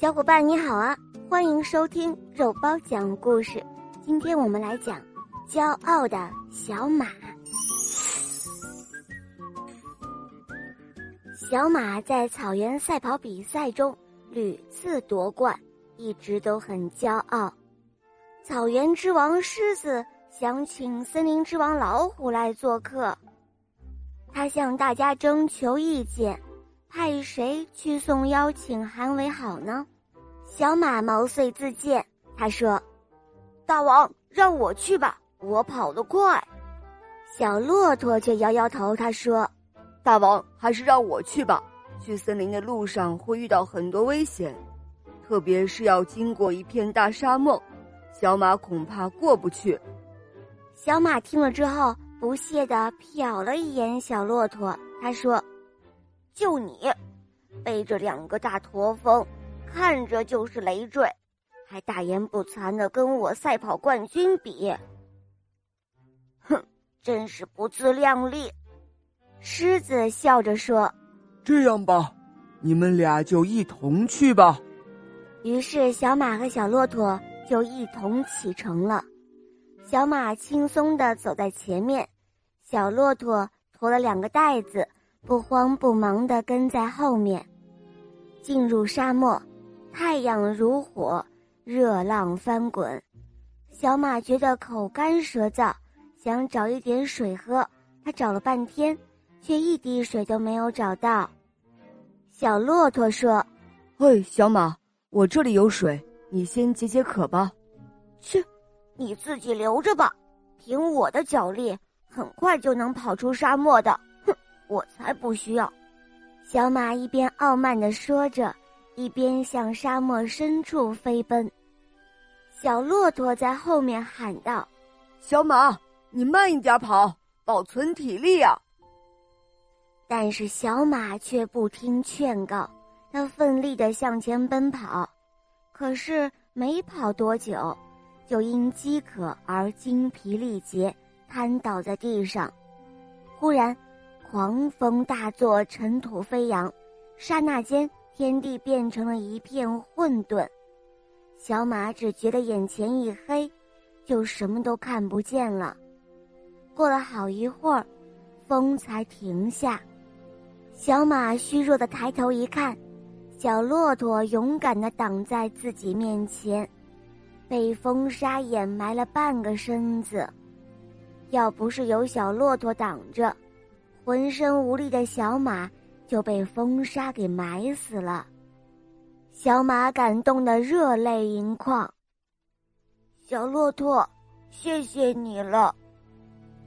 小伙伴你好啊，欢迎收听肉包讲故事。今天我们来讲骄傲的小马。小马在草原赛跑比赛中屡次夺冠，一直都很骄傲。草原之王狮子想请森林之王老虎来做客，他向大家征求意见。派谁去送邀请函为好呢？小马毛遂自荐。他说：“大王，让我去吧，我跑得快。”小骆驼却摇摇头。他说：“大王，还是让我去吧。去森林的路上会遇到很多危险，特别是要经过一片大沙漠，小马恐怕过不去。”小马听了之后，不屑地瞟了一眼小骆驼。他说。就你，背着两个大驼峰，看着就是累赘，还大言不惭的跟我赛跑冠军比，哼，真是不自量力！狮子笑着说：“这样吧，你们俩就一同去吧。”于是小马和小骆驼就一同启程了。小马轻松的走在前面，小骆驼驮了两个袋子。不慌不忙地跟在后面，进入沙漠，太阳如火，热浪翻滚，小马觉得口干舌燥，想找一点水喝。他找了半天，却一滴水都没有找到。小骆驼说：“嘿，小马，我这里有水，你先解解渴吧。”去，你自己留着吧，凭我的脚力，很快就能跑出沙漠的。我才不需要！小马一边傲慢的说着，一边向沙漠深处飞奔。小骆驼在后面喊道：“小马，你慢一点跑，保存体力啊！”但是小马却不听劝告，他奋力的向前奔跑，可是没跑多久，就因饥渴而精疲力竭，瘫倒在地上。忽然。狂风大作，尘土飞扬，刹那间，天地变成了一片混沌。小马只觉得眼前一黑，就什么都看不见了。过了好一会儿，风才停下。小马虚弱的抬头一看，小骆驼勇敢的挡在自己面前，被风沙掩埋了半个身子。要不是有小骆驼挡着，浑身无力的小马就被风沙给埋死了，小马感动得热泪盈眶。小骆驼，谢谢你了。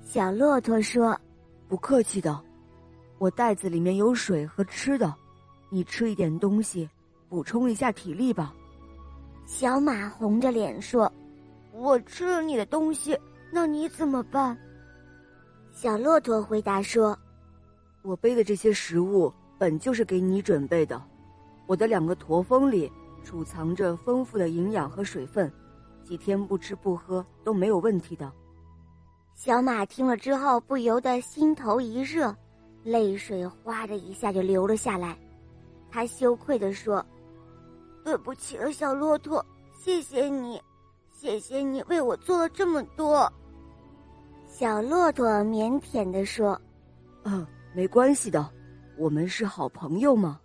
小骆驼说：“不客气的，我袋子里面有水和吃的，你吃一点东西，补充一下体力吧。”小马红着脸说：“我吃了你的东西，那你怎么办？”小骆驼回答说。我背的这些食物本就是给你准备的，我的两个驼峰里储藏着丰富的营养和水分，几天不吃不喝都没有问题的。小马听了之后，不由得心头一热，泪水哗的一下就流了下来。他羞愧地说：“对不起了，小骆驼，谢谢你，谢谢你为我做了这么多。”小骆驼腼腆地说：“嗯。”没关系的，我们是好朋友嘛。